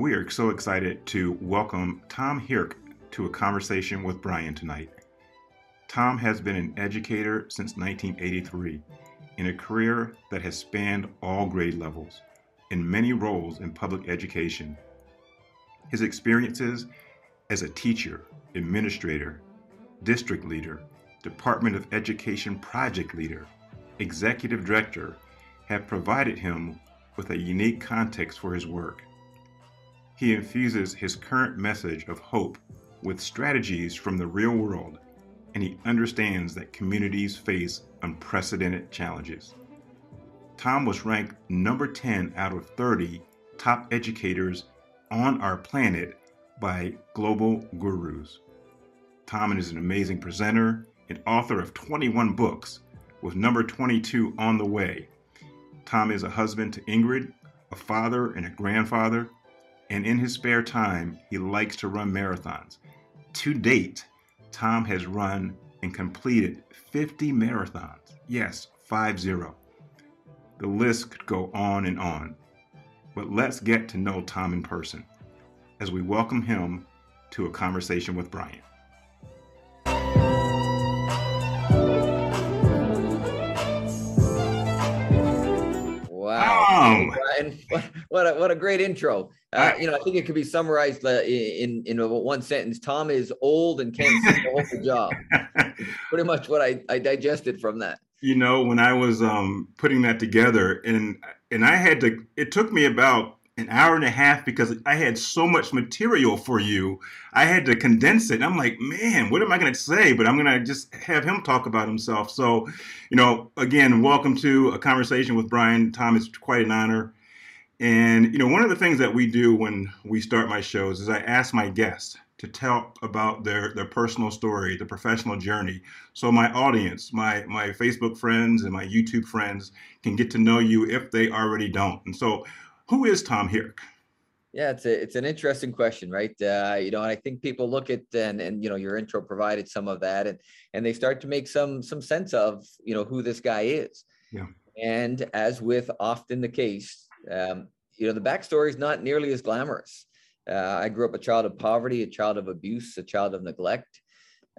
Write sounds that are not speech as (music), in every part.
We are so excited to welcome Tom Hierck to a conversation with Brian tonight. Tom has been an educator since 1983 in a career that has spanned all grade levels in many roles in public education. His experiences as a teacher, administrator, district leader, Department of Education project leader, executive director have provided him with a unique context for his work. He infuses his current message of hope with strategies from the real world, and he understands that communities face unprecedented challenges. Tom was ranked number 10 out of 30 top educators on our planet by Global Gurus. Tom is an amazing presenter and author of 21 books, with number 22 on the way. Tom is a husband to Ingrid, a father and a grandfather, and in his spare time, he likes to run marathons. To date, Tom has run and completed 50 marathons. Yes, 5 0. The list could go on and on. But let's get to know Tom in person as we welcome him to a conversation with Brian. Brian, (laughs) what a, what a great intro. Uh, you know, I think it could be summarized uh, in in one sentence. Tom is old and can't hold the job. (laughs) Pretty much what I, I digested from that. You know, when I was um, putting that together, and and I had to, it took me about an hour and a half because I had so much material for you. I had to condense it. I'm like, man, what am I going to say? But I'm going to just have him talk about himself. So, you know, again, welcome to a conversation with Brian. Tom, it's quite an honor. And, you know, one of the things that we do when we start my shows is I ask my guests to tell about their, their personal story, the professional journey. So my audience, my, my Facebook friends and my YouTube friends can get to know you if they already don't. And so who is Tom Hierck? Yeah, it's a, it's an interesting question, right? Uh, you know, I think people look at and and you know your intro provided some of that, and and they start to make some some sense of you know who this guy is. Yeah. And as with often the case, um, you know, the backstory is not nearly as glamorous. Uh, I grew up a child of poverty, a child of abuse, a child of neglect.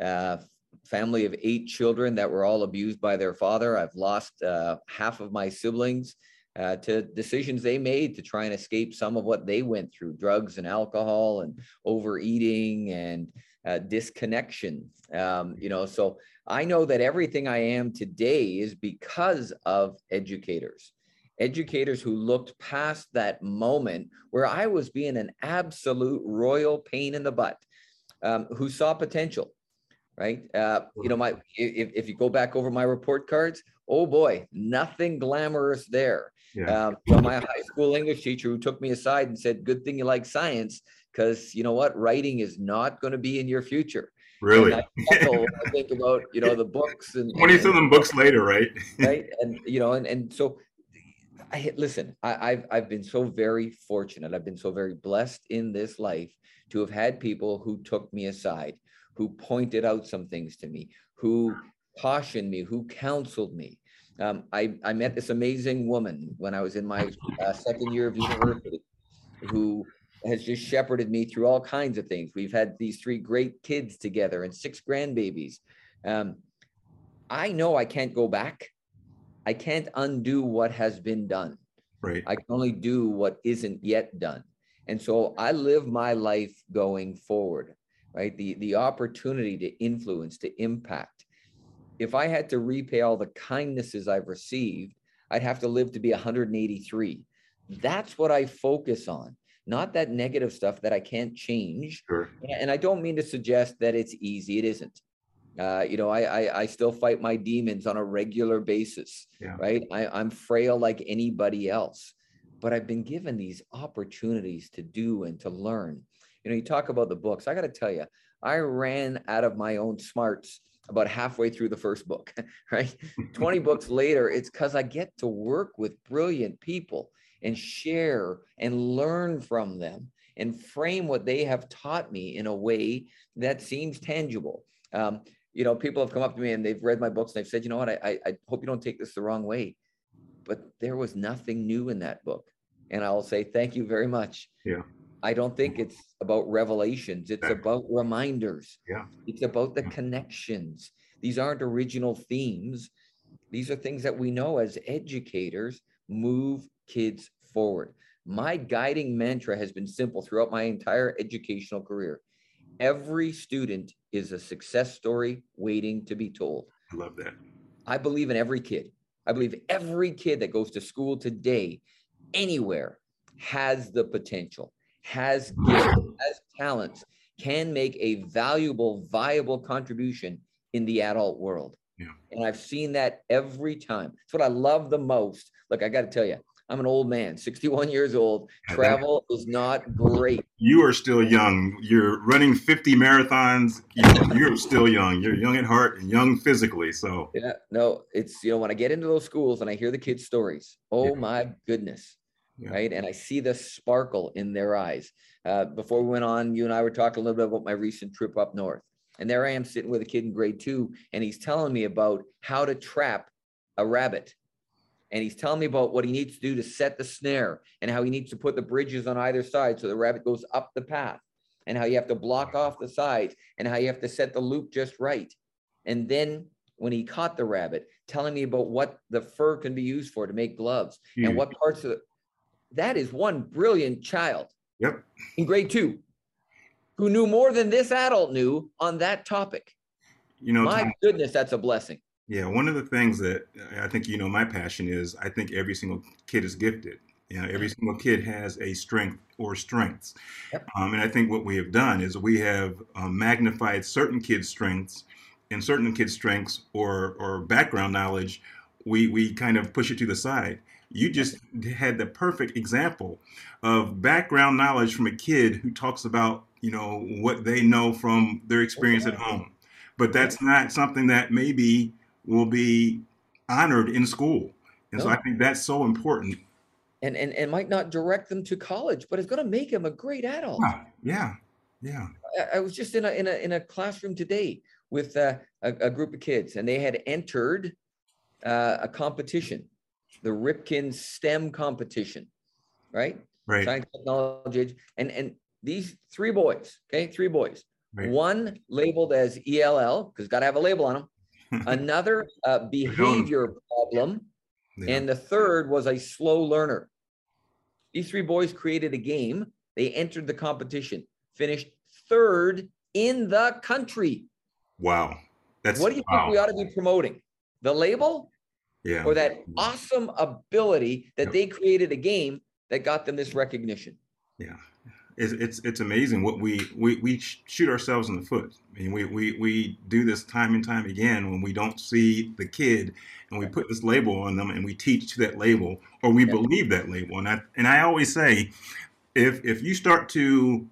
Uh, family of eight children that were all abused by their father. I've lost uh, half of my siblings uh, to decisions they made to try and escape some of what they went through drugs and alcohol and overeating and uh, disconnection. Um, you know, so I know that everything I am today is because of educators. Educators who looked past that moment where I was being an absolute royal pain in the butt, um, who saw potential, right? Uh, you know, my if, if you go back over my report cards, oh boy, nothing glamorous there. Yeah. Um, my high school English teacher who took me aside and said, "Good thing you like science, because you know what, writing is not going to be in your future." Really? I, I, think about you know the books and (laughs) twenty something books later, right? right, and you know, and and so I listen. I, I've I've been so very fortunate. I've been so very blessed in this life to have had people who took me aside, who pointed out some things to me, who cautioned me, who counseled me. Um, I, I met this amazing woman when I was in my uh, second year of university who has just shepherded me through all kinds of things. We've had these three great kids together and six grandbabies. Um, I know I can't go back. I can't undo what has been done. Right. I can only do what isn't yet done. And so I live my life going forward, right? The the opportunity to influence, to impact, if I had to repay all the kindnesses I've received, I'd have to live to be 183. That's what I focus on, not that negative stuff that I can't change. Sure. And I don't mean to suggest that it's easy. It isn't. Uh, you know, I, I, I still fight my demons on a regular basis, yeah. right? I, I'm frail like anybody else, but I've been given these opportunities to do and to learn. You know, you talk about the books. I got to tell you, I ran out of my own smarts about halfway through the first book, (laughs) right? 20 (laughs) books later, it's because I get to work with brilliant people and share and learn from them and frame what they have taught me in a way that seems tangible. Um, you know, people have come up to me and they've read my books and they've said, you know what, I, I hope you don't take this the wrong way. But there was nothing new in that book. And I'll say, thank you very much. Yeah. I don't think it's about revelations. It's about reminders. Yeah. It's about the connections. These aren't original themes. These are things that we know as educators move kids forward. My guiding mantra has been simple throughout my entire educational career. Every student is a success story waiting to be told. I love that. I believe in every kid. I believe every kid that goes to school today, anywhere, has the potential, has gifts, has talents, can make a valuable, viable contribution in the adult world. Yeah. And I've seen that every time. It's what I love the most. Look, I got to tell you, I'm an old man, 61 years old. Travel is not great. You are still young. You're running 50 marathons. You're still young. You're young at heart and young physically. So, yeah, no, it's, you know, when I get into those schools and I hear the kids' stories, oh Yeah. my goodness. Yeah. Right. And I see the sparkle in their eyes. Uh, before we went on, you and I were talking a little bit about my recent trip up north. And there I am sitting with a kid in grade two, and he's telling me about how to trap a rabbit. And he's telling me about what he needs to do to set the snare and how he needs to put the bridges on either side so the rabbit goes up the path and how you have to block off the sides and how you have to set the loop just right. And then when he caught the rabbit, telling me about what the fur can be used for to make gloves Huge. and hmm. what parts of the, that is one brilliant child Yep. in grade two who knew more than this adult knew on that topic. You know, My Tom, goodness, that's a blessing. Yeah, one of the things that I think you know my passion is I think every single kid is gifted. You know, every single kid has a strength or strengths. Yep. Um, and I think what we have done is we have um, magnified certain kids' strengths and certain kids' strengths or, or background knowledge, we, we kind of push it to the side. You just had the perfect example of background knowledge from a kid who talks about, you know, what they know from their experience at home. But that's not something that maybe will be honored in school. And so I think that's so important. And, and, and might not direct them to college, but it's going to make them a great adult. Yeah, yeah, yeah. I- I was just in a in a in a classroom today with uh, a, a group of kids, and they had entered uh, a competition, the Ripken STEM competition, right? Right, Science, technology, and and these three boys, okay, three boys. right. One labeled as ELL because got to have a label on them. (laughs) Another uh, behavior problem, Yeah. and the third was a slow learner. These three boys created a game. They entered the competition, finished third in the country. wow. That's What do you wow. think we ought to be promoting? The label Yeah. or that awesome ability that Yep. they created a game that got them this recognition? Yeah, it's it's, it's amazing what we, we we shoot ourselves in the foot. I mean, we, we we do this time and time again when we don't see the kid and we put this label on them and we teach to that label or we Yeah. believe that label. And I and I always say, if if you start to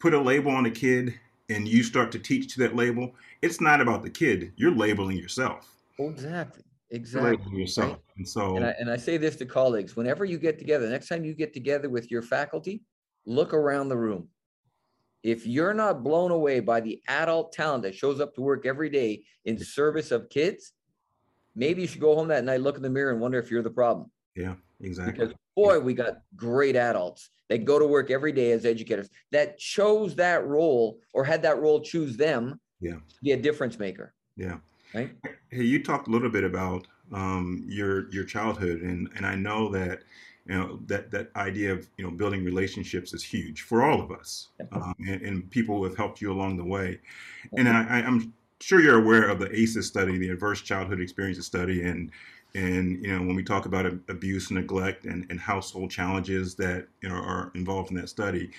put a label on a kid and you start to teach to that label, it's not about the kid. You're labeling yourself. Exactly. Exactly. labeling yourself. And so And I, and I say this to colleagues whenever you get together, next time you get together with your faculty, look around the room. If you're not blown away by the adult talent that shows up to work every day in service of kids, maybe you should go home that night, look in the mirror, and wonder if you're the problem. yeah, exactly. Because boy, we got great adults that go to work every day as educators that chose that role or had that role choose them Yeah. to be a difference maker. Yeah. Right. Hey, you talked a little bit about um, your your childhood, and and I know that you know that that idea of you know building relationships is huge for all of us, um, and, and people who have helped you along the way. And I, I- I'm sure you're aware of the ACEs study, the Adverse Childhood Experiences Study, and and you know when we talk about ab- abuse, neglect, and, and household challenges that you know are involved in that study.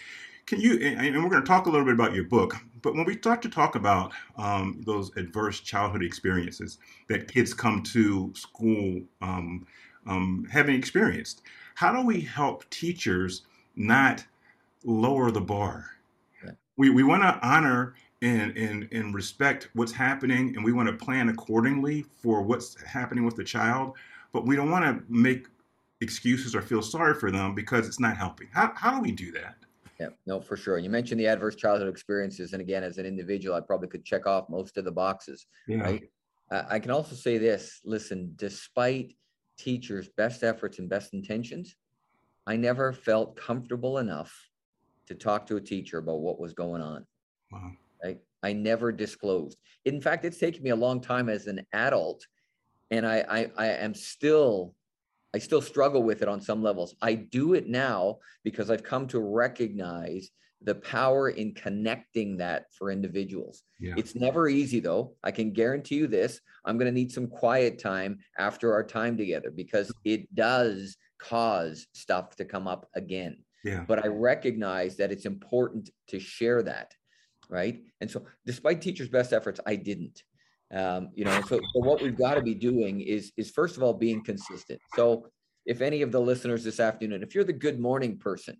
Can you, and and we're going to talk a little bit about your book, but when we start to talk about um, those adverse childhood experiences that kids come to school um, um, having experienced, how do we help teachers not lower the bar? Yeah. We, we want to honor and, and, and respect what's happening, and we want to plan accordingly for what's happening with the child, but we don't want to make excuses or feel sorry for them because it's not helping. How, how do we do that? Yeah, no, for sure. You mentioned the adverse childhood experiences. And again, as an individual, I probably could check off most of the boxes. Yeah. Right. I I can also say this listen, despite teachers' best efforts and best intentions, I never felt comfortable enough to talk to a teacher about what was going on. Wow. Right? I never disclosed. In fact, it's taken me a long time as an adult, and I, I, I am still, I still struggle with it on some levels. I do it now because I've come to recognize the power in connecting that for individuals. Yeah. It's never easy though. I can guarantee you this. I'm going to need some quiet time after our time together because it does cause stuff to come up again. Yeah. But I recognize that it's important to share that. Right. And so, despite teachers' best efforts, I didn't. Um, you know, so, so what we've got to be doing is is first of all being consistent. So if any of the listeners this afternoon, if you're the good morning person,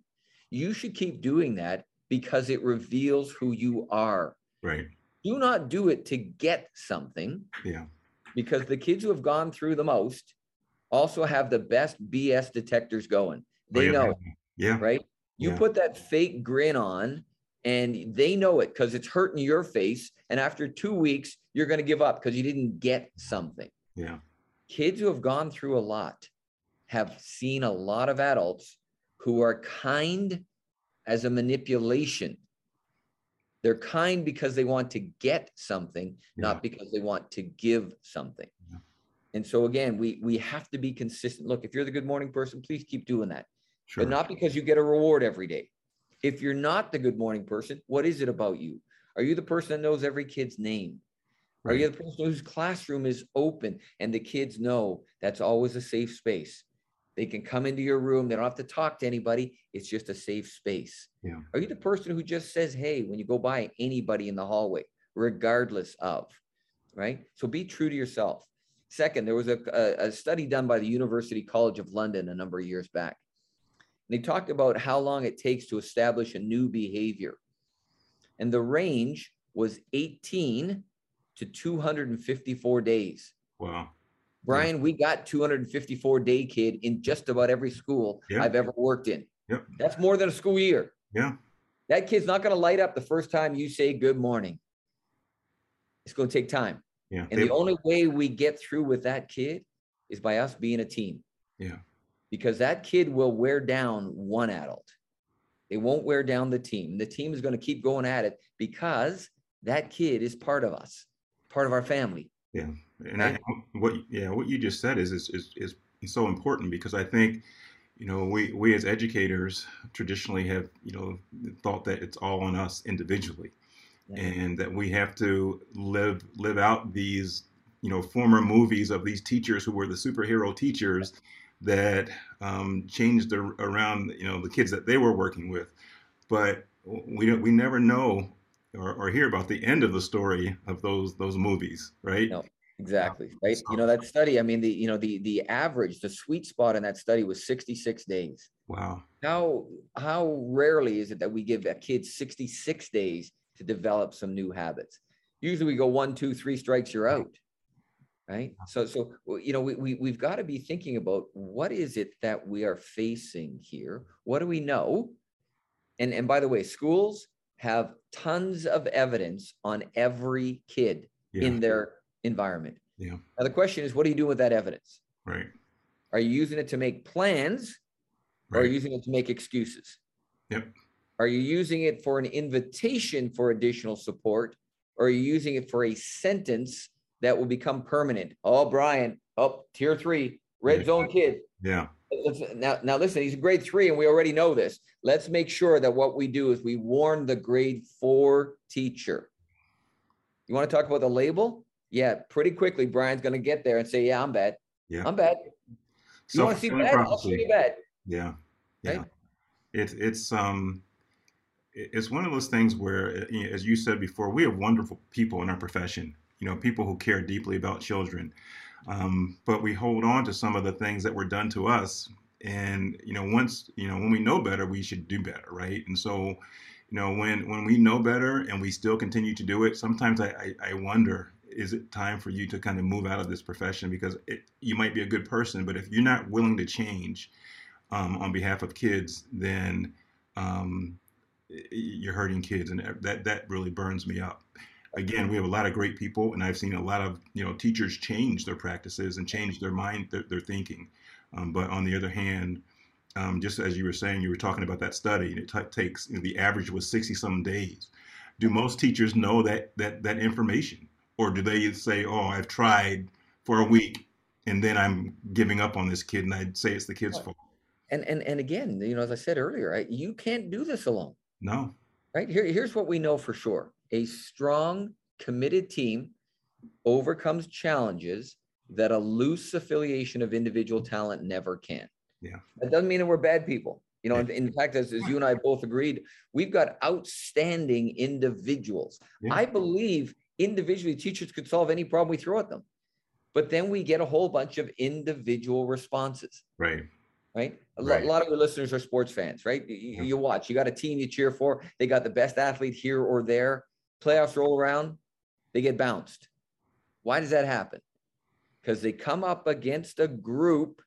you should keep doing that because it reveals who you are. Right. Do not do it to get something. Yeah. Because the kids who have gone through the most also have the best BS detectors going. They oh, yeah. know. Yeah. Right. You yeah. put that fake grin on and they know it because it's hurting your face. And after two weeks, you're going to give up because you didn't get something. Yeah. Kids who have gone through a lot have seen a lot of adults who are kind as a manipulation. They're kind because they want to get something, yeah. not because they want to give something. Yeah. And so again, we we have to be consistent. Look, if you're the good morning person, please keep doing that. Sure. But not because you get a reward every day. If you're not the good morning person, what is it about you? Are you the person that knows every kid's name? Right. Are you the person whose classroom is open and the kids know that's always a safe space? They can come into your room. They don't have to talk to anybody. It's just a safe space. Yeah. Are you the person who just says, hey, when you go by anybody in the hallway, regardless of, right? So be true to yourself. Second, there was a, a, a study done by the University College of London a number of years back. And they talked about how long it takes to establish a new behavior. And the range was 18 to 254 days. Wow. Brian, we got 254 day kid in just about every school yeah. I've ever worked in. Yep. That's more than a school year. Yeah. That kid's not going to light up the first time you say good morning. It's going to take time. Yeah. And they, the only way we get through with that kid is by us being a team. Yeah. Because that kid will wear down one adult. It won't wear down the team. The team is going to keep going at it because that kid is part of us, part of our family. Yeah. And I, what, yeah, what you just said is, is, is, is so important because I think, you know, we, we as educators traditionally have, you know, thought that it's all on us individually yeah. and that we have to live, live out these, you know, former movies of these teachers who were the superhero teachers that um, changed the, around, you know, the kids that they were working with. But we don't, we never know or, or hear about the end of the story of those, those movies, right? No. Exactly. Right. You know, that study, I mean, the, you know, the, the average, the sweet spot in that study was 66 days. Wow. How, how rarely is it that we give a kid 66 days to develop some new habits? Usually we go one, two, three strikes, you're out. Right. So, so, you know, we, we, we've got to be thinking about what is it that we are facing here? What do we know? And, and by the way, schools have tons of evidence on every kid yeah. in their environment. Yeah. Now the question is, what are you doing with that evidence? Right. Are you using it to make plans, or are you using it to make excuses? Yep. Are you using it for an invitation for additional support, or are you using it for a sentence that will become permanent? Oh, Brian, oh, tier three, red Yeah. zone kid. Yeah. Now, now listen, he's a grade three, and we already know this. Let's make sure that what we do is we warn the grade four teacher. You want to talk about the label? Yeah, pretty quickly, Brian's going to get there and say, "Yeah, I'm bad. Yeah. I'm bad. You want to see bad? I'll prophecy. you bad." Yeah. Yeah. Right? It's it's um it's one of those things where uh, you know, as you said before, we have wonderful people in our profession, you know, people who care deeply about children. Um, but we hold on to some of the things that were done to us. And, you know, once, you know, when we know better, we should do better, right? And so, you know, when when we know better and we still continue to do it, sometimes I, I, I wonder, is it time for you to kind of move out of this profession? Because it, you might be a good person, but if you're not willing to change um, on behalf of kids, then um, you're hurting kids, and that that really burns me up. Again, we have a lot of great people, and I've seen a lot of you know teachers change their practices and change their mind, their, their thinking. Um, but on the other hand, um, just as you were saying, you were talking about that study, and it t- takes you know, the average was 60 some days. Do most teachers know that that that information, or do they say, "Oh, I've tried for a week, and then I'm giving up on this kid," and I'd say it's the kid's fault? And and and again, you know, as I said earlier, right, you can't do this alone. No. Right here, here's what we know for sure: a strong, committed team overcomes challenges that a loose affiliation of individual talent never can. Yeah. That doesn't mean that we're bad people. You know, in, fact, as, as you and I both agreed, we've got outstanding individuals. Yeah. I believe individually teachers could solve any problem we throw at them. But then we get a whole bunch of individual responses, Right. right? A, Right. lot of your listeners are sports fans, right? You, you watch, you got a team you cheer for, they got the best athlete here or there. Playoffs roll around, they get bounced. Why does that happen? Because they come up against a group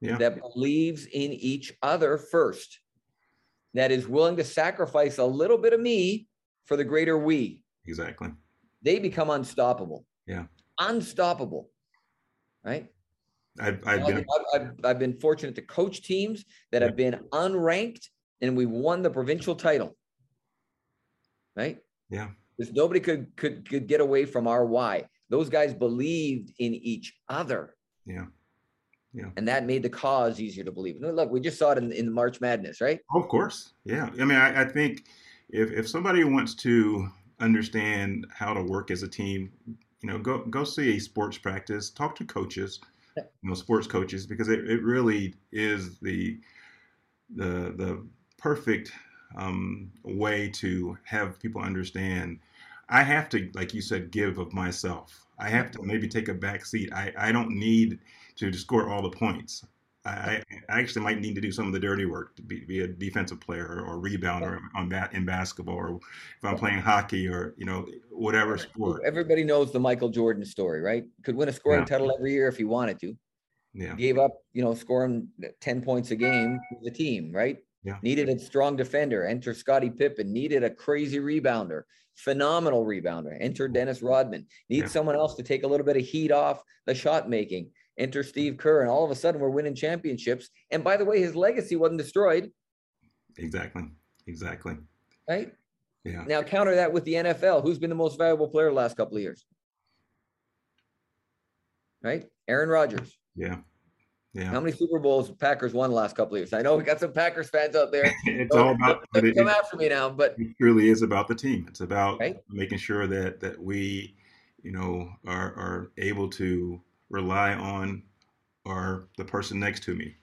Yeah. that believes in each other first, that is willing to sacrifice a little bit of me for the greater we. Exactly. They become unstoppable. Yeah. Unstoppable. Right. I've, I've I've, been. I've, I've been fortunate to coach teams that Yeah. have been unranked and we won the provincial title. Right. Yeah. Because nobody could, could, could get away from our why. Those guys believed in each other. Yeah. Yeah. And that made the cause easier to believe. And look, we just saw it in, in March Madness, right? Of course. Yeah. I mean, I, I think if, if somebody wants to understand how to work as a team, you know, go go see a sports practice, talk to coaches, you know, sports coaches, because it, it really is the the the perfect um, way to have people understand. I have to, like you said, give of myself. I have to maybe take a back seat. I, I don't need to score all the points. I, I actually might need to do some of the dirty work to be, be a defensive player or rebounder on that in basketball, or if I'm playing hockey or you know whatever sport. Everybody knows the Michael Jordan story, right? Could win a scoring Yeah. title every year if he wanted to. Yeah, Gave up, you know, scoring 10 points a game to the team, right? Yeah. Needed a strong defender. Enter Scottie Pippen. Needed a crazy rebounder. Phenomenal rebounder. Enter Dennis Rodman. Need Yeah. someone else to take a little bit of heat off the shot making. Enter Steve Kerr. And all of a sudden we're winning championships. And by the way, his legacy wasn't destroyed, exactly, exactly. right? Yeah, Now counter that with the NFL. Who's been the most valuable player the last couple of years? Right? Aaron Rodgers. yeah, yeah. How many Super Bowls Packers won the last couple of years? I know we got some Packers fans out there. (laughs) It's all about. but Don't it- come it- after me now, but it truly is about the team. It's about Right. making sure that that we, you know, are are able to rely on our the person next to me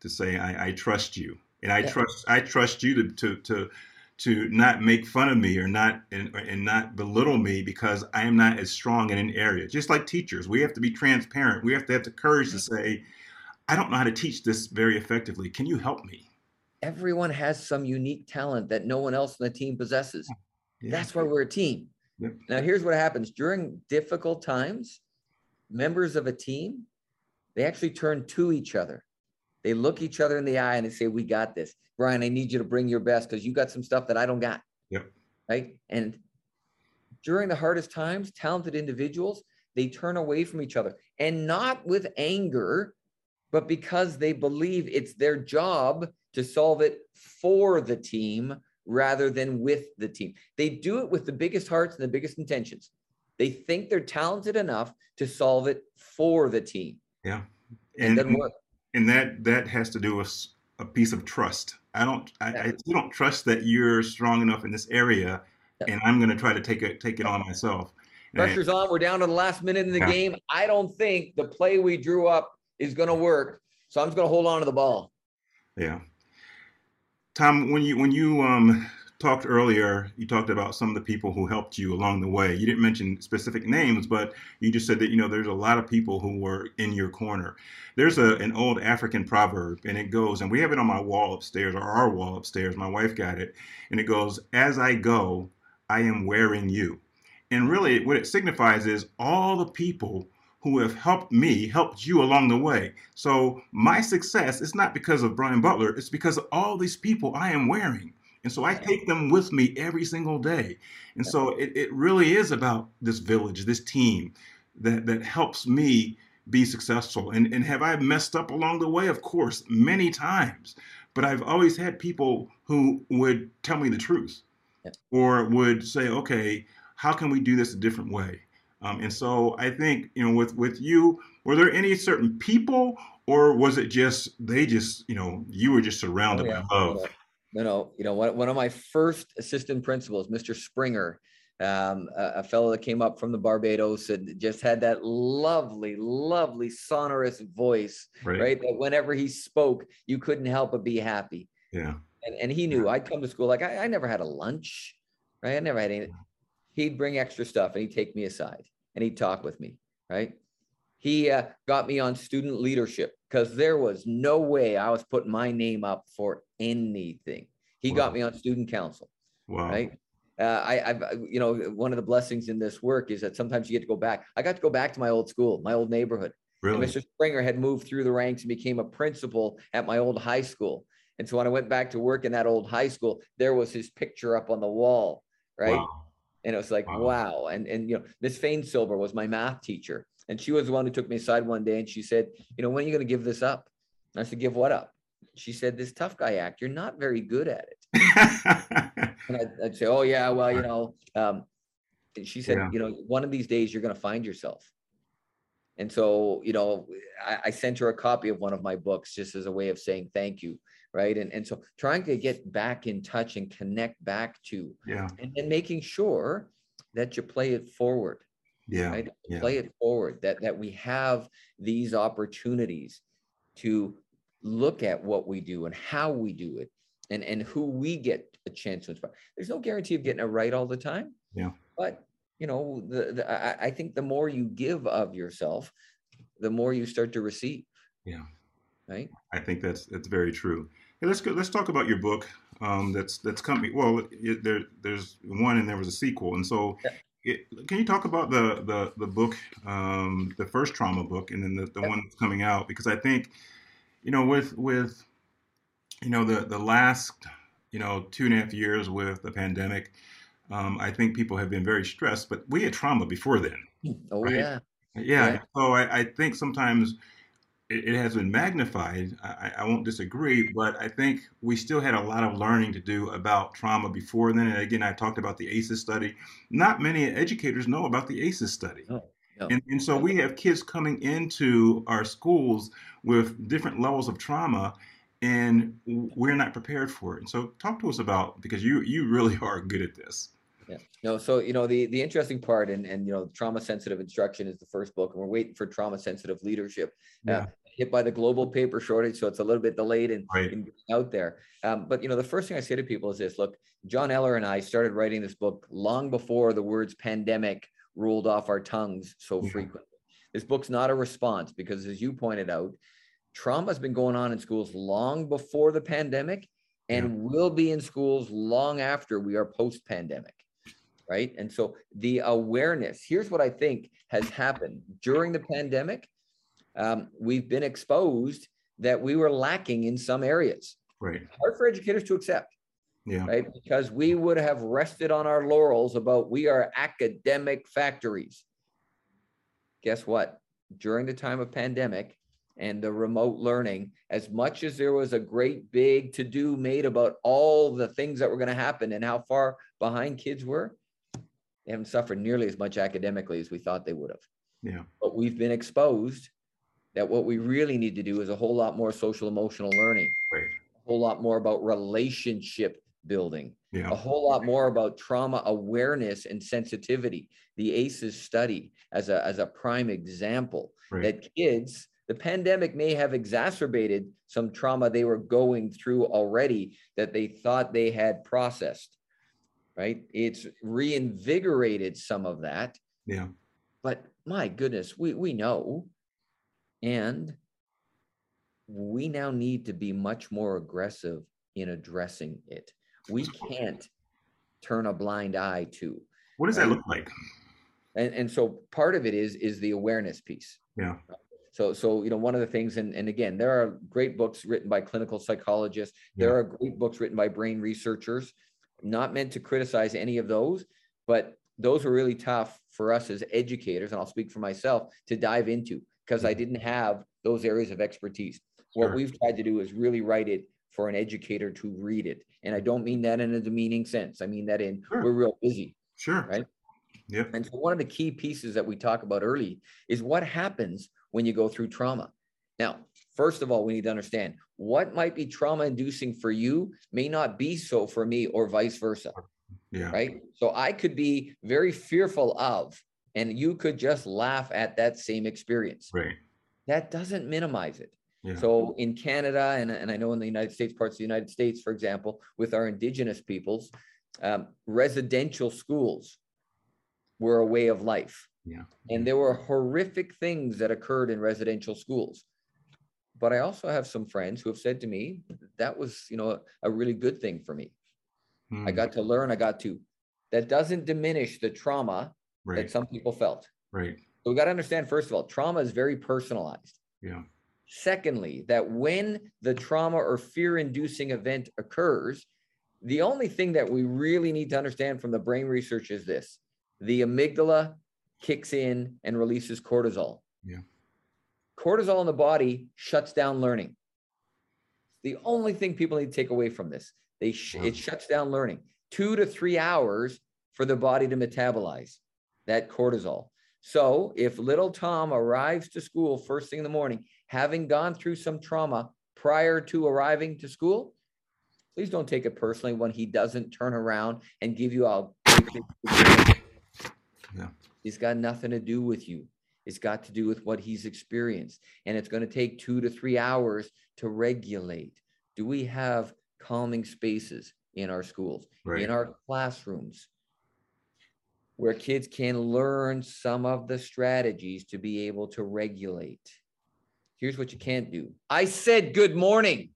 to say I, I trust you and I Yeah. trust I trust you to to to to not make fun of me or not and, and not belittle me because I am not as strong in an area. Just like teachers, we have to be transparent. We have to have the courage to say, I don't know how to teach this very effectively. Can you help me? everyone has some unique talent that no one else in the team possesses. Yeah. That's why we're a team. Yep. Now, here's what happens during difficult times members of a team, they actually turn to each other. They look each other in the eye and they say, We got this. Brian, I need you to bring your best because you got some stuff that I don't got. Yep. Right. And during the hardest times, talented individuals, they turn away from each other and not with anger, but because they believe it's their job to solve it for the team rather than with the team. They do it with the biggest hearts and the biggest intentions. They think they're talented enough to solve it for the team. Yeah. And, doesn't and that that has to do with a piece of trust. I don't I, I Yeah. still don't trust that you're strong enough in this area Yeah. and I'm gonna try to take it take it on myself. And I- Pressure's on. We're down to the last minute in the Yeah. game. I don't think the play we drew up is going to work. So I'm just going to hold on to the ball. Yeah. Tom, when you when you um talked earlier, you talked about some of the people who helped you along the way. You didn't mention specific names, but you just said that you know there's a lot of people who were in your corner. There's a an old African proverb, and it goes, and we have it on my wall upstairs, or our wall upstairs. My wife got it, and it goes, "As I go, I am wearing you." And really, what it signifies is all the people who have helped me helped you along the way. So my success is not because of Brian Butler, it's because of all these people I am wearing. And so I take them with me every single day. And so it, it really is about this village, this team that, that helps me be successful. And, and have I messed up along the way? Of course, many times. But I've always had people who would tell me the truth yeah. or would say, okay, how can we do this a different way? Um, and so I think, you know, with, with you, were there any certain people or was it just, they just, you know, you were just surrounded oh, yeah. by love? No, no, you know, one, one of my first assistant principals, Mr. Springer, um, a, a, fellow that came up from the Barbados and just had that lovely, lovely sonorous voice, right? right? That whenever he spoke, you couldn't help but be happy. Yeah. And, and he knew I'd come to school like I, I never had a lunch, right? I never had any. He'd bring extra stuff and he'd take me aside and he'd talk with me, right? He uh, got me on student leadership because there was no way I was putting my name up for anything. He wow. got me on student council, wow. right? uh, I, have you know, one of the blessings in this work is that sometimes you get to go back. I got to go back to my old school, my old neighborhood. Really? And Mr. Springer had moved through the ranks and became a principal at my old high school. And so when I went back to work in that old high school, there was his picture up on the wall, right? Wow. And it was like, wow. wow. And and you know, Miss Fain Silver was my math teacher. And she was the one who took me aside one day and she said, you know, when are you going to give this up? And I said, give what up? She said, this tough guy act, you're not very good at it. (laughs) and I'd, I'd, say, oh yeah, well, you know, um, she said, yeah. you know, one of these days you're going to find yourself. And so, you know, I, I, sent her a copy of one of my books just as a way of saying thank you. Right. And, and so trying to get back in touch and connect back to, yeah. and then making sure that you play it forward. Yeah. Right? yeah. Play it forward that, that we have these opportunities to look at what we do and how we do it and and who we get a chance to inspire. There's no guarantee of getting it right all the time. Yeah. But you know, the, the I, I think the more you give of yourself, the more you start to receive. Yeah. Right. I think that's that's very true. Hey, let's go. Let's talk about your book. Um, that's that's coming. Well, it, there there's one and there was a sequel, and so. Yeah. It, can you talk about the the the book, um, the first trauma book, and then the, the one that's coming out? Because I think, you know, with with you know, the, the last, you know, two and a half years with the pandemic, um, I think people have been very stressed, but we had trauma before then. (laughs) Oh, right? yeah. yeah. Yeah. So I, I think sometimes it, it, has been magnified. I, I won't disagree, but I think we still had a lot of learning to do about trauma before then. And again, I talked about the ACEs study. Not many educators know about the ACEs study. Oh. And, and so we have kids coming into our schools with different levels of trauma and we're not prepared for it. And so talk to us about because you you really (laughs) are good at this. Yeah. No, so you know the the interesting part and and you know trauma sensitive instruction is the first book, and we're waiting for trauma sensitive leadership. Uh, yeah. Uh, hit by the global paper shortage, so it's a little bit delayed in, right. out there. Um, but you know, the first thing I say to people is this: Look, John Eller and I started writing this book long before the words pandemic rolled off our tongues so yeah. frequently. This book's not a response because, as you pointed out, trauma has been going on in schools long before the pandemic and yeah. will be in schools long after we are post pandemic. Right. And so the awareness here's what I think has happened during the pandemic. Um, we've been exposed that we were lacking in some areas. Right. Hard for educators to accept. Yeah. Right. Because we would have rested on our laurels about we are academic factories. Guess what? During the time of pandemic, and the remote learning, as much as there was a great big to do made about all the things that were going to happen and how far behind kids were, they haven't suffered nearly as much academically as we thought they would have. Yeah. But we've been exposed that what we really need to do is a whole lot more social emotional learning, right. a whole lot more about relationship building, yeah. a whole lot more about trauma awareness and sensitivity. The ACEs study as a, as a prime example right. that kids the pandemic may have exacerbated some trauma they were going through already that they thought they had processed right it's reinvigorated some of that yeah but my goodness we we know and we now need to be much more aggressive in addressing it we can't turn a blind eye to what does that look like? And and so part of it is is the awareness piece. Yeah. So, so you know, one of the things, and, and again, there are great books written by clinical psychologists. There are great books written by brain researchers. Not meant to criticize any of those, but those were really tough for us as educators, and I'll speak for myself to dive into because I mm-hmm. didn't have those areas of expertise. What we've tried to do is really write it for an educator to read it. And I don't mean that in a demeaning sense. I mean that in Sure. we're real busy. Sure. Right. Yeah. And so one of the key pieces that we talk about early is what happens when you go through trauma. Now, first of all, we need to understand what might be trauma inducing for you may not be so for me or vice versa. Yeah. Right. So I could be very fearful of, and you could just laugh at that same experience. Right. That doesn't minimize it. Yeah. So in Canada, and, and I know in the United States, parts of the United States, for example, with our indigenous peoples, um, residential schools were a way of life. Yeah. And there were horrific things that occurred in residential schools. But I also have some friends who have said to me, that was, you know, a, a really good thing for me. I Mm, got to learn, I got to. That doesn't diminish the trauma that some people felt. Right. So we got to understand, first of all, trauma is very personalized. Yeah. Secondly, that when the trauma or fear inducing event occurs, the only thing that we really need to understand from the brain research is this the amygdala kicks in and releases cortisol. Yeah. Cortisol in the body shuts down learning. The only thing people need to take away from this, they sh- Wow. it shuts down learning. Two to three hours for the body to metabolize that cortisol. So if little Tom arrives to school first thing in the morning, having gone through some trauma prior to arriving to school, please don't take it personally when he doesn't turn around and give you a Yeah. It's got nothing to do with you. It's got to do with what he's experienced. And it's going to take two to three hours to regulate. Do we have calming spaces in our schools, Right. in our classrooms, where kids can learn some of the strategies to be able to regulate? Here's what you can't do. I said good morning.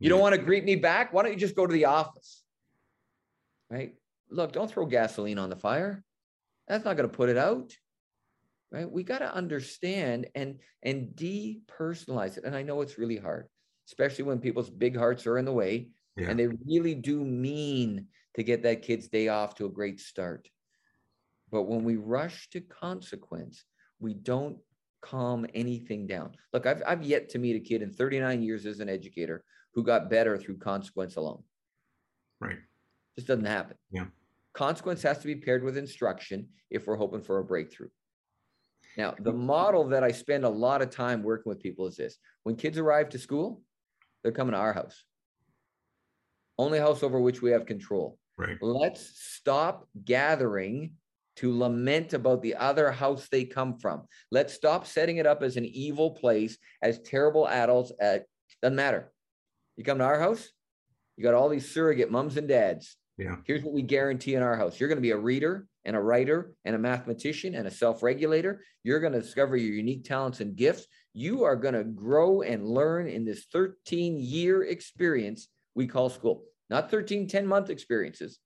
You don't want to greet me back? Why don't you just go to the office? Right? Look, don't throw gasoline on the fire. That's not going to put it out. Right? We got to understand and and depersonalize it. And I know it's really hard, especially when people's big hearts are in the way Yeah. and they really do mean to get that kid's day off to a great start. But when we rush to consequence, we don't calm anything down. Look, I've, I've yet to meet a kid in 39 years as an educator who got better through consequence alone. Right. Just doesn't happen. Yeah. Consequence has to be paired with instruction if we're hoping for a breakthrough. Now, the model that I spend a lot of time working with people is this when kids arrive to school, they're coming to our house, only house over which we have control. Right. Let's stop gathering to lament about the other house they come from. Let's stop setting it up as an evil place, as terrible adults. At, doesn't matter. You come to our house, you got all these surrogate mums and dads. Yeah. Here's what we guarantee in our house you're going to be a reader and a writer and a mathematician and a self regulator. You're going to discover your unique talents and gifts. You are going to grow and learn in this 13 year experience we call school, not 13, 10 month experiences.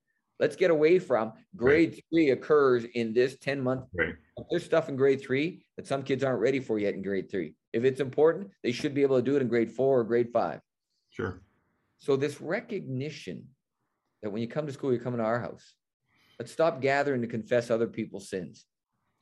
Let's get away from grade three occurs in this 10 month. Right. There's stuff in grade three that some kids aren't ready for yet in grade three. If it's important, they should be able to do it in grade four or grade five. Sure. So this recognition that when you come to school, you're coming to our house. Let's stop gathering to confess other people's sins.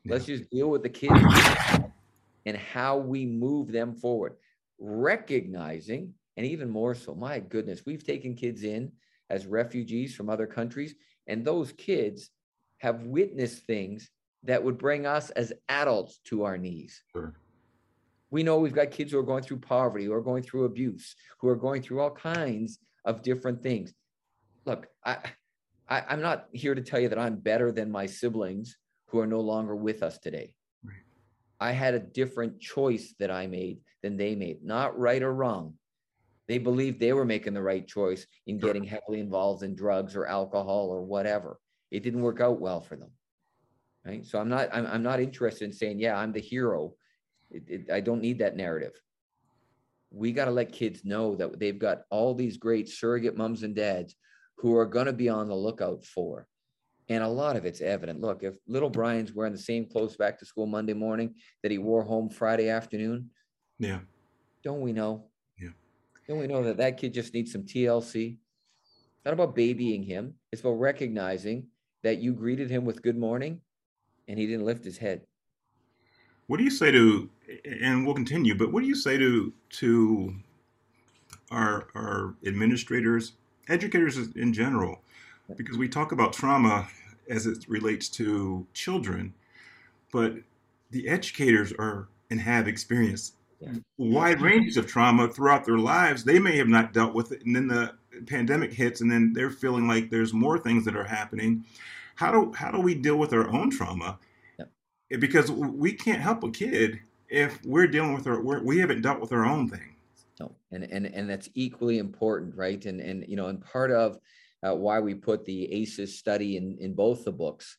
Let's just deal with the kids (laughs) and how we move them forward, recognizing, and even more so, my goodness, we've taken kids in as refugees from other countries, and those kids have witnessed things that would bring us as adults to our knees. Sure. We know we've got kids who are going through poverty, who are going through abuse, who are going through all kinds of different things. Look, I, I I'm not here to tell you that I'm better than my siblings who are no longer with us today. Right. I had a different choice that I made than they made, not right or wrong. They believed they were making the right choice in getting heavily involved in drugs or alcohol or whatever. It didn't work out well for them. Right. So I'm not I'm, I'm not interested in saying, yeah, I'm the hero. It, it, I don't need that narrative. We got to let kids know that they've got all these great surrogate moms and dads who are going to be on the lookout for. And a lot of it's evident. Look, if little Brian's wearing the same clothes back to school Monday morning that he wore home Friday afternoon, Yeah. don't we know? Don't we know that that kid just needs some TLC? It's not about babying him. It's about recognizing that you greeted him with good morning and he didn't lift his head. What do you say to, and we'll continue, but what do you say to to our our administrators, educators in general, because we talk about trauma as it relates to children, but the educators are and have experienced. Wide ranges of trauma throughout their lives. They may have not dealt with it, and then the pandemic hits, and then they're feeling like there's more things that are happening. How do how do we deal with our own trauma? Yeah. Because we can't help a kid if we're dealing with our we're, we have not dealt with our own thing. No, and and and that's equally important, right? And and you know, and part of uh, why we put the ACEs study in in both the books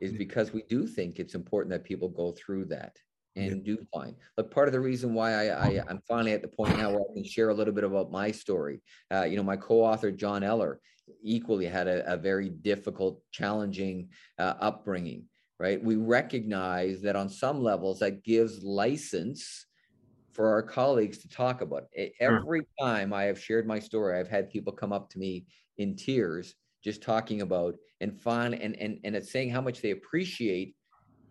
is because we do think it's important that people go through that and yeah. do find. But part of the reason why I, I am finally at the point now where I can share a little bit about my story. Uh, you know, my co-author John Eller equally had a, a very difficult, challenging uh, upbringing. Right? We recognize that on some levels that gives license for our colleagues to talk about. It. Every time I have shared my story, I've had people come up to me in tears just talking about and fun and and and it's saying how much they appreciate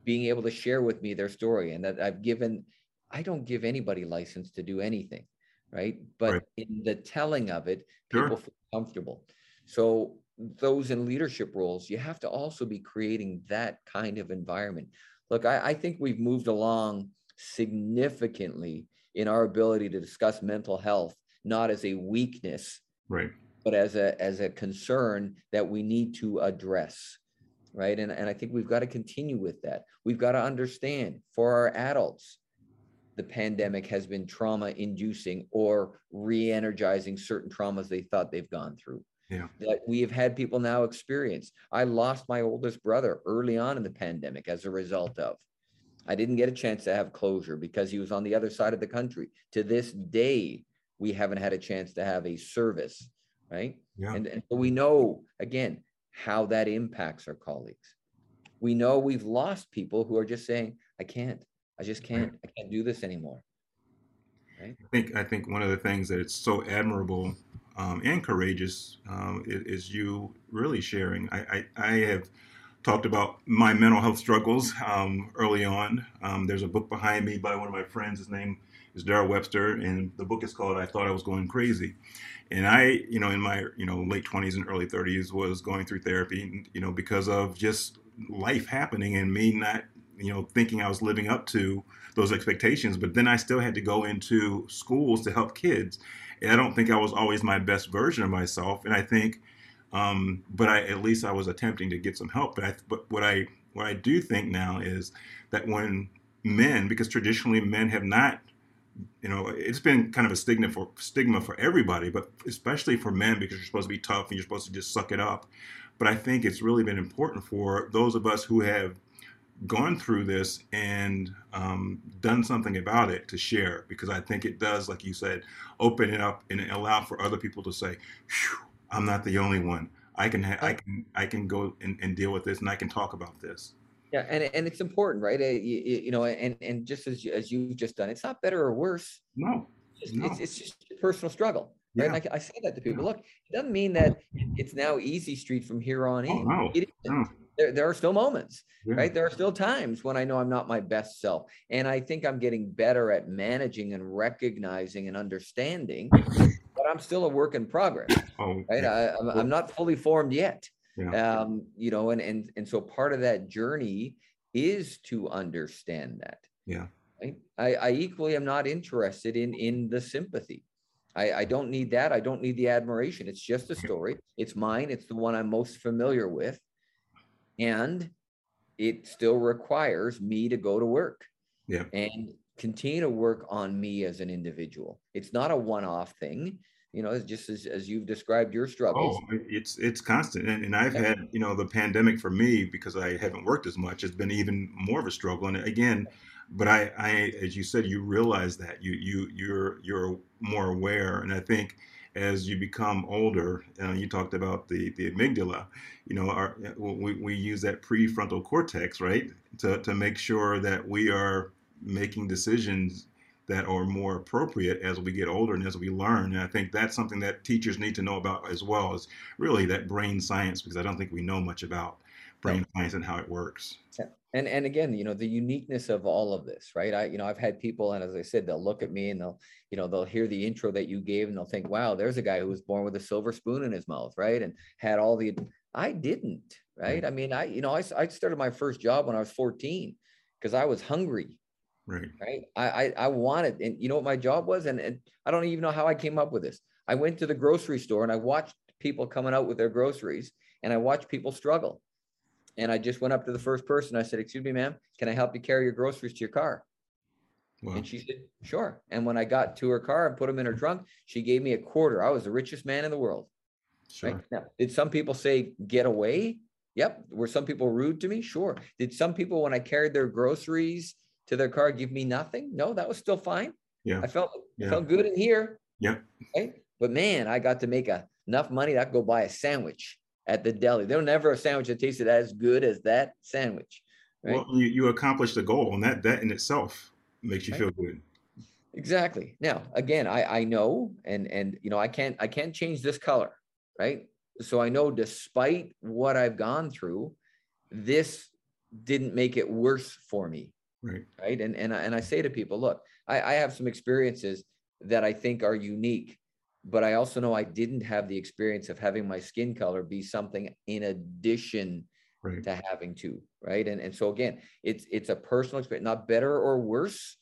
being able to share with me their story and that I've given I don't give anybody license to do anything, right? But right. in the telling of it, people sure. feel comfortable. So those in leadership roles, you have to also be creating that kind of environment. Look, I, I think we've moved along significantly in our ability to discuss mental health, not as a weakness, right, but as a as a concern that we need to address right and, and i think we've got to continue with that we've got to understand for our adults the pandemic has been trauma inducing or re-energizing certain traumas they thought they've gone through yeah. that we have had people now experience i lost my oldest brother early on in the pandemic as a result of i didn't get a chance to have closure because he was on the other side of the country to this day we haven't had a chance to have a service right? Yeah. And, and so we know, again, how that impacts our colleagues. We know we've lost people who are just saying, I can't, I just can't. I can't do this anymore. Right? I think I think one of the things that it's so admirable um, and courageous um, is, is, you really sharing. I, I, I, have talked about my mental health struggles um, early on. Um, there's a book behind me by one of my friends. His name is Daryl Webster, and the book is called "I Thought I Was Going Crazy." and I, you know, in my you know late twenties and early thirties, was going through therapy, you know, because of just life happening and me not, you know, thinking I was living up to those expectations. But then I still had to go into schools to help kids, and I don't think I was always my best version of myself. And I think, um, but I at least I was attempting to get some help. But I, but what I what I do think now is that when men, because traditionally men have not you know, it's been kind of a stigma for stigma for everybody, but especially for men because you're supposed to be tough and you're supposed to just suck it up. But I think it's really been important for those of us who have gone through this and um, done something about it to share because I think it does, like you said, open it up and allow for other people to say, "I'm not the only one. I can ha- I can I can go and, and deal with this and I can talk about this." Yeah, and and it's important, right? Eh, you, you, know, and and just as you, as you've just done, it's not better or worse. No, it's, no. it's, it's just a personal struggle. Right? Yeah. I, I, say that to people. Yeah. Look, it doesn't mean that it's now easy street from here on oh, in. Oh, no. no. There, there are still moments, yeah. right? There are still times when I know I'm not my best self, and I think I'm getting better at managing and recognizing and understanding. (laughs) But I'm still a work in progress. Oh, right? I, I'm, I'm not fully formed yet. Yeah. Um, you know, and and and so part of that journey is to understand that. Yeah. Right? I, I equally am not interested in in the sympathy. I, I don't need that. I don't need the admiration. It's just a story. It's mine. It's the one I'm most familiar with. And it still requires me to go to work. Yeah. And continue to work on me as an individual. It's not a one-off thing you know, just as, as you've described your struggles. Oh, it's it's constant, and, and I've yeah. had you know the pandemic for me because I haven't worked as much has been even more of a struggle. And again, but I, I as you said, you realize that you you you're you're more aware, and I think as you become older, uh, you talked about the the amygdala. You know, our, we we use that prefrontal cortex, right, to to make sure that we are making decisions that are more appropriate as we get older and as we learn. And I think that's something that teachers need to know about as well as really that brain science, because I don't think we know much about brain science and how it works. Yeah. and and again you know the uniqueness of all of this right i you know i've had people and as i said they'll look at me and they'll you know they'll hear the intro that you gave and they'll think wow there's a guy who was born with a silver spoon in his mouth right and had all the i didn't right mm-hmm. i mean i you know i, I started my first job when i was 14 because i was hungry right right I, I i wanted and you know what my job was and, and i don't even know how i came up with this i went to the grocery store and i watched people coming out with their groceries and i watched people struggle and I just went up to the first person. I said, Excuse me, ma'am, can I help you carry your groceries to your car? Wow. And she said, Sure. And when I got to her car and put them in her trunk, she gave me a quarter. I was the richest man in the world. Sure. Right? Now, did some people say, Get away? Yep. Were some people rude to me? Sure. Did some people, when I carried their groceries to their car, give me nothing? No, that was still fine. Yeah. I felt yeah. felt good in here. Yeah. Right? But man, I got to make a, enough money that I could go buy a sandwich at the deli. There'll never a sandwich that tasted as good as that sandwich. Right? Well, you, you accomplished the goal, and that that in itself makes you right. feel good. Exactly. Now, again, I I know, and and you know, I can't I can't change this color, right? So I know, despite what I've gone through, this didn't make it worse for me. Right. Right. And and and I say to people, look, I, I have some experiences that I think are unique but I also know I didn't have the experience of having my skin color be something in addition right. to having to, right? And and so again, it's it's a personal experience, not better or worse.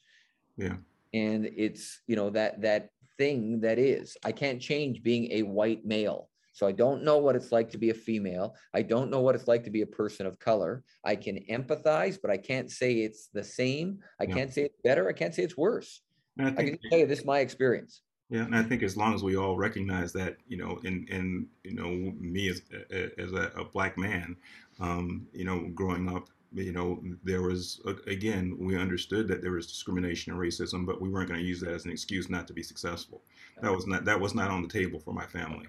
Yeah. And it's you know that that thing that is. I can't change being a white male. So I don't know what it's like to be a female. I don't know what it's like to be a person of color. I can empathize, but I can't say it's the same. I yeah. can't say it's better. I can't say it's worse. I, I, can tell you this is my experience. Yeah, and I think as long as we all recognize that, you know, and and you know, me as as a, a black man, um, you know, growing up, you know, there was again, we understood that there was discrimination and racism, but we weren't going to use that as an excuse not to be successful. That was not that was not on the table for my family,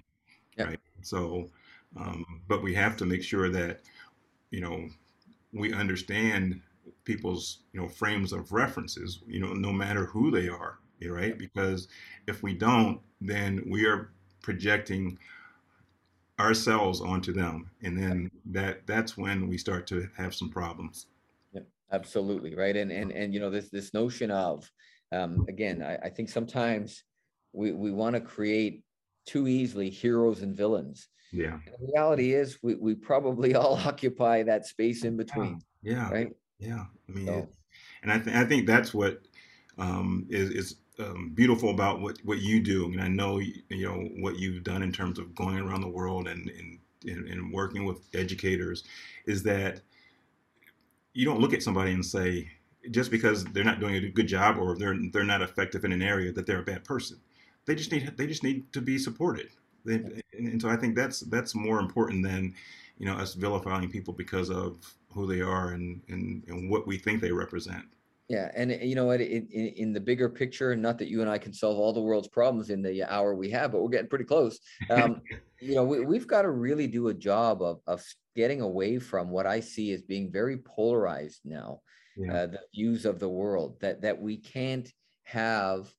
yeah. right? So, um, but we have to make sure that, you know, we understand people's you know frames of references, you know, no matter who they are right? Because if we don't, then we are projecting ourselves onto them, and then that that's when we start to have some problems. Yeah, absolutely, right. And and and you know this this notion of um, again, I, I think sometimes we we want to create too easily heroes and villains. Yeah. And the reality is, we we probably (laughs) all occupy that space in between. Yeah. Right. Yeah. I mean, so. and I think I think that's what um, is is um, beautiful about what, what you do, and I know you know what you've done in terms of going around the world and and, and working with educators, is that you don't look at somebody and say just because they're not doing a good job or they're they're not effective in an area that they're a bad person. They just need they just need to be supported. They, and, and so I think that's that's more important than you know us vilifying people because of who they are and, and, and what we think they represent. Yeah, and you know what? In, in, in, the bigger picture, not that you and I can solve all the world's problems in the hour we have, but we're getting pretty close. Um, (laughs) you know, we, have got to really do a job of of getting away from what I see as being very polarized now, yeah. uh, the views of the world. That that we can't have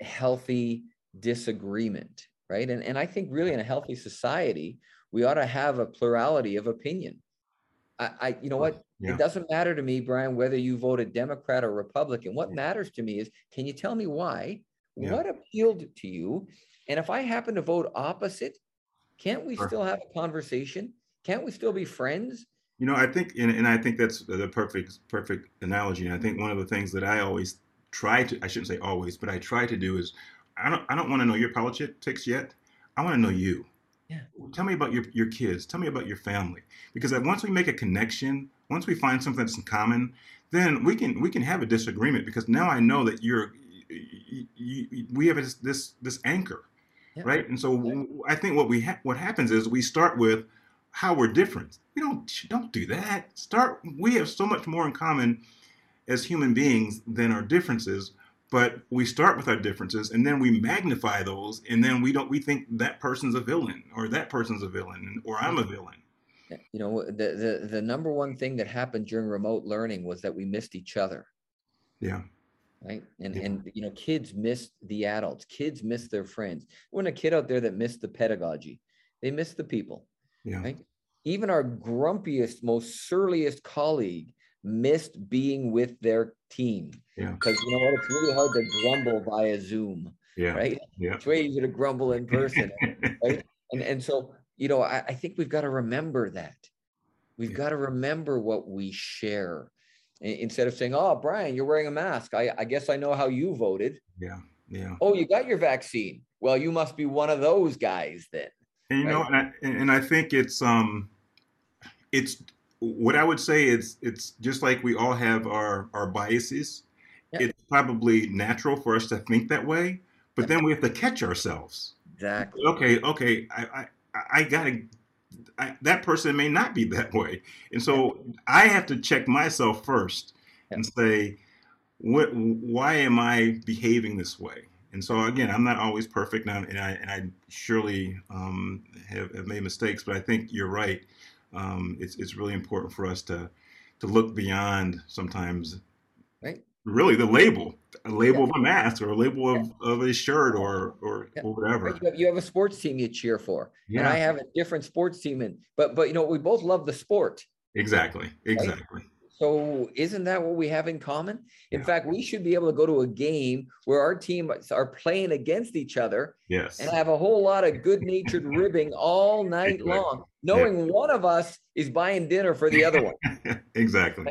healthy disagreement, right? And and I think really in a healthy society, we ought to have a plurality of opinion. I, I you know what? Yeah. It doesn't matter to me, Brian, whether you voted Democrat or Republican. What matters to me is can you tell me why? Yeah. What appealed to you? And if I happen to vote opposite, can't we still have a conversation? Can't we still be friends? You know, I think, and, and I think that's the perfect perfect analogy. And I think one of the things that I always try to, I shouldn't say always, but I try to do is, I don't, I don't want to know your politics yet. I want to know you. Yeah. Tell me about your, your kids. Tell me about your family. Because once we make a connection, once we find something that's in common, then we can we can have a disagreement because now I know that you're you, you, we have this this, this anchor, yeah. right? And so yeah. I think what we ha- what happens is we start with how we're different. We don't don't do that. Start. We have so much more in common as human beings than our differences but we start with our differences and then we magnify those and then we don't we think that person's a villain or that person's a villain or i'm a mm-hmm. villain. You know the, the the number one thing that happened during remote learning was that we missed each other. Yeah. Right? And yeah. and you know kids missed the adults kids miss their friends. When a kid out there that missed the pedagogy. They miss the people. Yeah. Right? Even our grumpiest most surliest colleague missed being with their team. Yeah. Because you know what? It's really hard to grumble via Zoom. Yeah. Right. Yeah. It's way easier to grumble in person. (laughs) right. And and so, you know, I, I think we've got to remember that. We've Yeah. got to remember what we share. Instead of saying, Oh, Brian, you're wearing a mask. I, I guess I know how you voted. Yeah. Yeah. Oh, you got your vaccine. Well, you must be one of those guys then. And you know, and I, and I think it's um, it's what I would say is it's just like we all have our our biases. Yeah. It's probably natural for us to think that way, but then we have to catch ourselves. Exactly. Okay, okay, I I, I gotta. I, that person may not be (laughs) that way, and so I have to check myself first and say, what? Why am I behaving this way? And so again, I'm not always perfect, and I and I, and I surely um, have, have made mistakes, but I think you're right. Um, it's it's really important for us to to look beyond sometimes, Right. Really, the label, a label of a mask, or a label of, of a shirt, or or, Yeah. or whatever. Right, You have, you have a sports team you cheer for, and I have a different sports team. And but but you know we both love the sport. exactly, exactly. So isn't that what we have in common? In Yeah. fact, we should be able to go to a game where our teams are playing against each other Yes, and have a whole lot of good-natured (laughs) ribbing all night Exactly. long, knowing one of us is buying dinner for the other one. (laughs) exactly,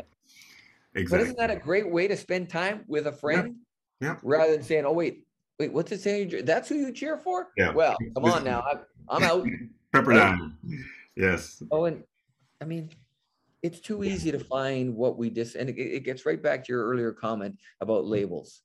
But isn't that a great way to spend time with a friend? Yeah. Rather than saying, "Oh wait, wait, what's it saying? That's who you cheer for?" Yeah. Well, come on now, I'm, I'm out. (laughs) Pepperdine. Yes. Oh, and I mean, it's too easy to find what we dis, and it, it gets right back to your earlier comment about labels,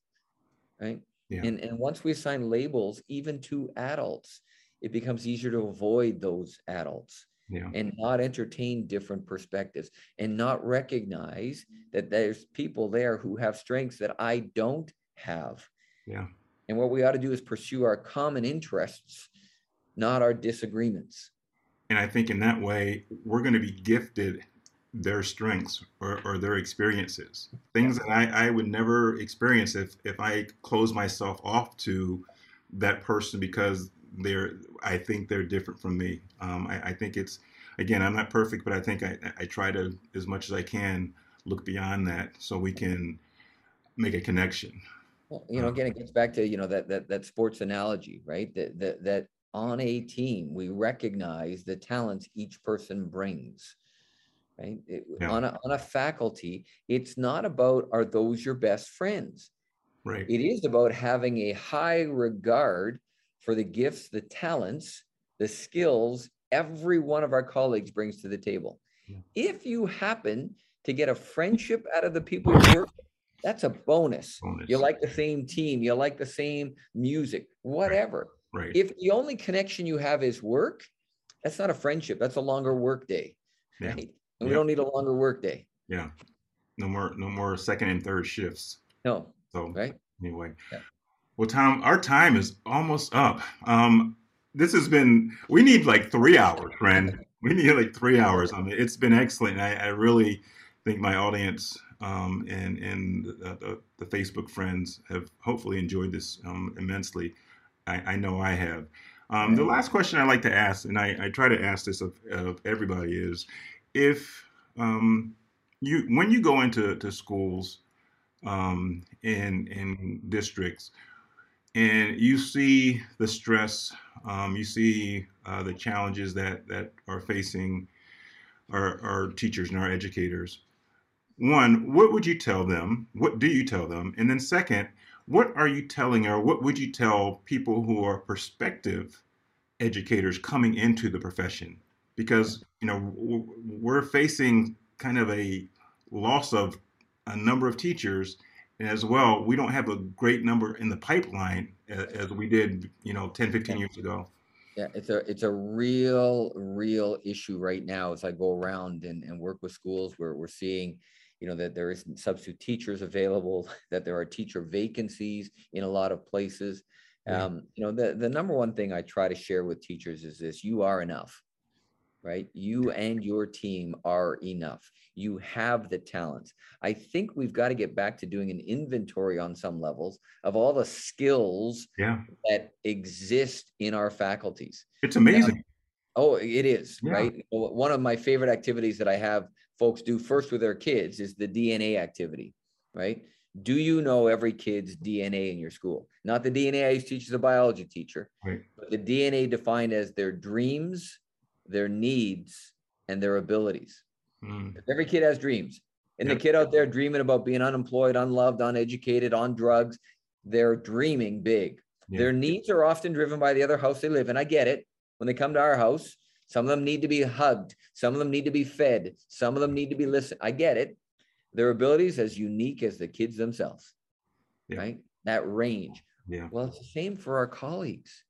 right? Yeah. And and once we assign labels, even to adults, it becomes easier to avoid those adults Yeah. and not entertain different perspectives and not recognize that there's people there who have strengths that I don't have. Yeah. And what we ought to do is pursue our common interests, not our disagreements. And I think in that way, we're going to be gifted their strengths or, or their experiences, things that I, I would never experience if, if I close myself off to that person because they're, I think they're different from me. Um, I, I think it's, again, I'm not perfect, but I think I, I try to, as much as I can, look beyond that so we can make a connection. Well, you know, Uh, again, it gets back to, you know, that that that sports analogy, right? That that that on a team, we recognize the talents each person brings. Right. It- Yeah. On a on a faculty, it's not about are those your best friends. Right. It is about having a high regard for the gifts, the talents, the skills every one of our colleagues brings to the table. Yeah. If you happen to get a friendship out of the people you work, with, that's a bonus. Bonus. You like the same team, you like the same music, whatever. right. If the only connection you have is work, that's not a friendship. That's a longer work day. Yeah. Right. And we don't need a longer work day. yeah. No more, no more second and third shifts. No, So right? anyway, Yeah. well, Tom, our time is almost up. Um, this has been. We need like three hours, friend. We need like three hours. I mean, it's been excellent. I, I really think my audience um, and and the, the, the Facebook friends have hopefully enjoyed this um, immensely. I, I know I have. Um, the last question I like to ask, and I, I try to ask this of, of everybody, is if um, you when you go into to schools um, in in districts, and you see the stress, um, you see uh, the challenges that that are facing our, our teachers and our educators. One, what would you tell them? What do you tell them? And then second, what are you telling or what would you tell people who are prospective educators coming into the profession? Because you know we're facing kind of a loss of a number of teachers and as well we don't have a great number in the pipeline as, we did you know 10 15 years ago Yeah, it's a it's a real real issue right now. As I go around and, and work with schools, where we're seeing, you know, that there isn't substitute teachers available, (laughs) that there are teacher vacancies in a lot of places. Yeah. Um, you know, the the number one thing I try to share with teachers is this: you are enough, right? You and your team are enough. You have the talents. I think we've got to get back to doing an inventory on some levels of all the skills yeah that exist in our faculties. it's amazing Oh, it is Yeah. right. One of my favorite activities that I have folks do first with their kids is the DNA activity, right? Do you know every kid's DNA in your school? Not the DNA I used to teach as a biology teacher, right. but the DNA defined as their dreams, their needs, and their abilities. Mm. Every kid has dreams. And yep. the kid out there dreaming about being unemployed, unloved, uneducated, on drugs, they're dreaming big. Their needs are often driven by the other house they live in. I get it. When they come to our house, some of them need to be hugged. Some of them need to be fed. Some of them need to be listened. I get it. Their abilities as unique as the kids themselves, yeah. right? That range. Yeah. Well, it's the same for our colleagues.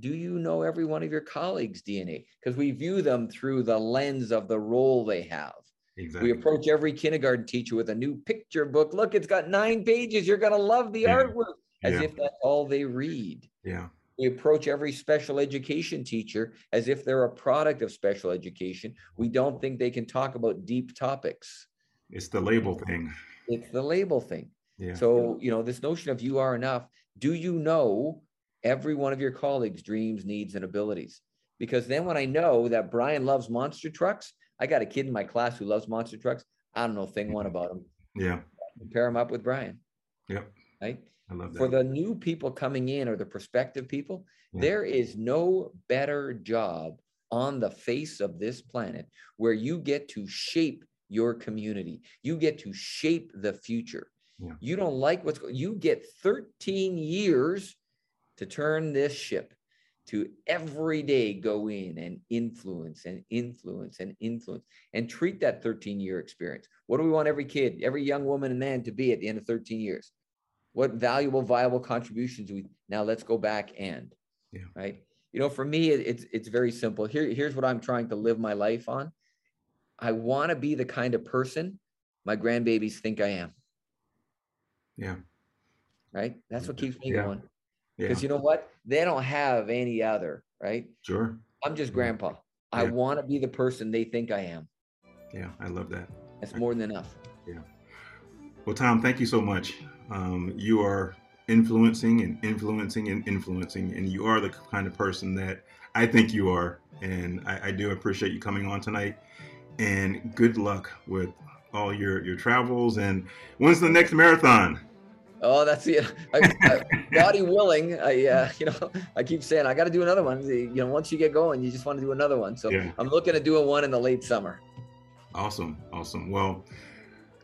Do you know every one of your colleagues' DNA? Because we view them through the lens of the role they have. Exactly. We approach every kindergarten teacher with a new picture book. Look, it's got nine pages. You're going to love the yeah. artwork as yeah. if that's all they read. Yeah we approach every special education teacher as if they're a product of special education. We don't think they can talk about deep topics. It's the label thing. It's the label thing. Yeah. So, you know, this notion of you are enough, do you know every one of your colleagues' dreams, needs, and abilities? Because then when I know that Brian loves monster trucks, I got a kid in my class who loves monster trucks. I don't know thing one about him. Yeah. Pair him up with Brian. Yep. Right. I love that. For the new people coming in or the prospective people, yeah. there is no better job on the face of this planet where you get to shape your community. You get to shape the future. Yeah. You don't like what's going you get 13 years to turn this ship to every day go in and influence and influence and influence and treat that 13 year experience. What do we want every kid, every young woman and man to be at the end of 13 years? what valuable viable contributions we now let's go back and yeah. right you know for me it, it's it's very simple here here's what i'm trying to live my life on i want to be the kind of person my grandbabies think i am yeah right that's what keeps me yeah. going because yeah. you know what they don't have any other right sure i'm just grandpa i want to be the person they think i am yeah i love that that's more than enough yeah well tom thank you so much um, you are influencing and influencing and influencing, and you are the kind of person that I think you are. And I, I do appreciate you coming on tonight. And good luck with all your your travels. And when's the next marathon? Oh, that's the I, I, body willing. I uh, you know I keep saying I got to do another one. You know, once you get going, you just want to do another one. So yeah. I'm looking to do a one in the late summer. Awesome, awesome. Well,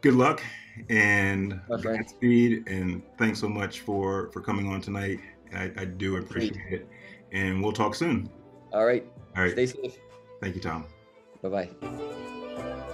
good luck and Godspeed. And thanks so much for for coming on tonight. I, I do appreciate it. And we'll talk soon. All right. All right. Stay safe. Thank you, Tom. Bye bye.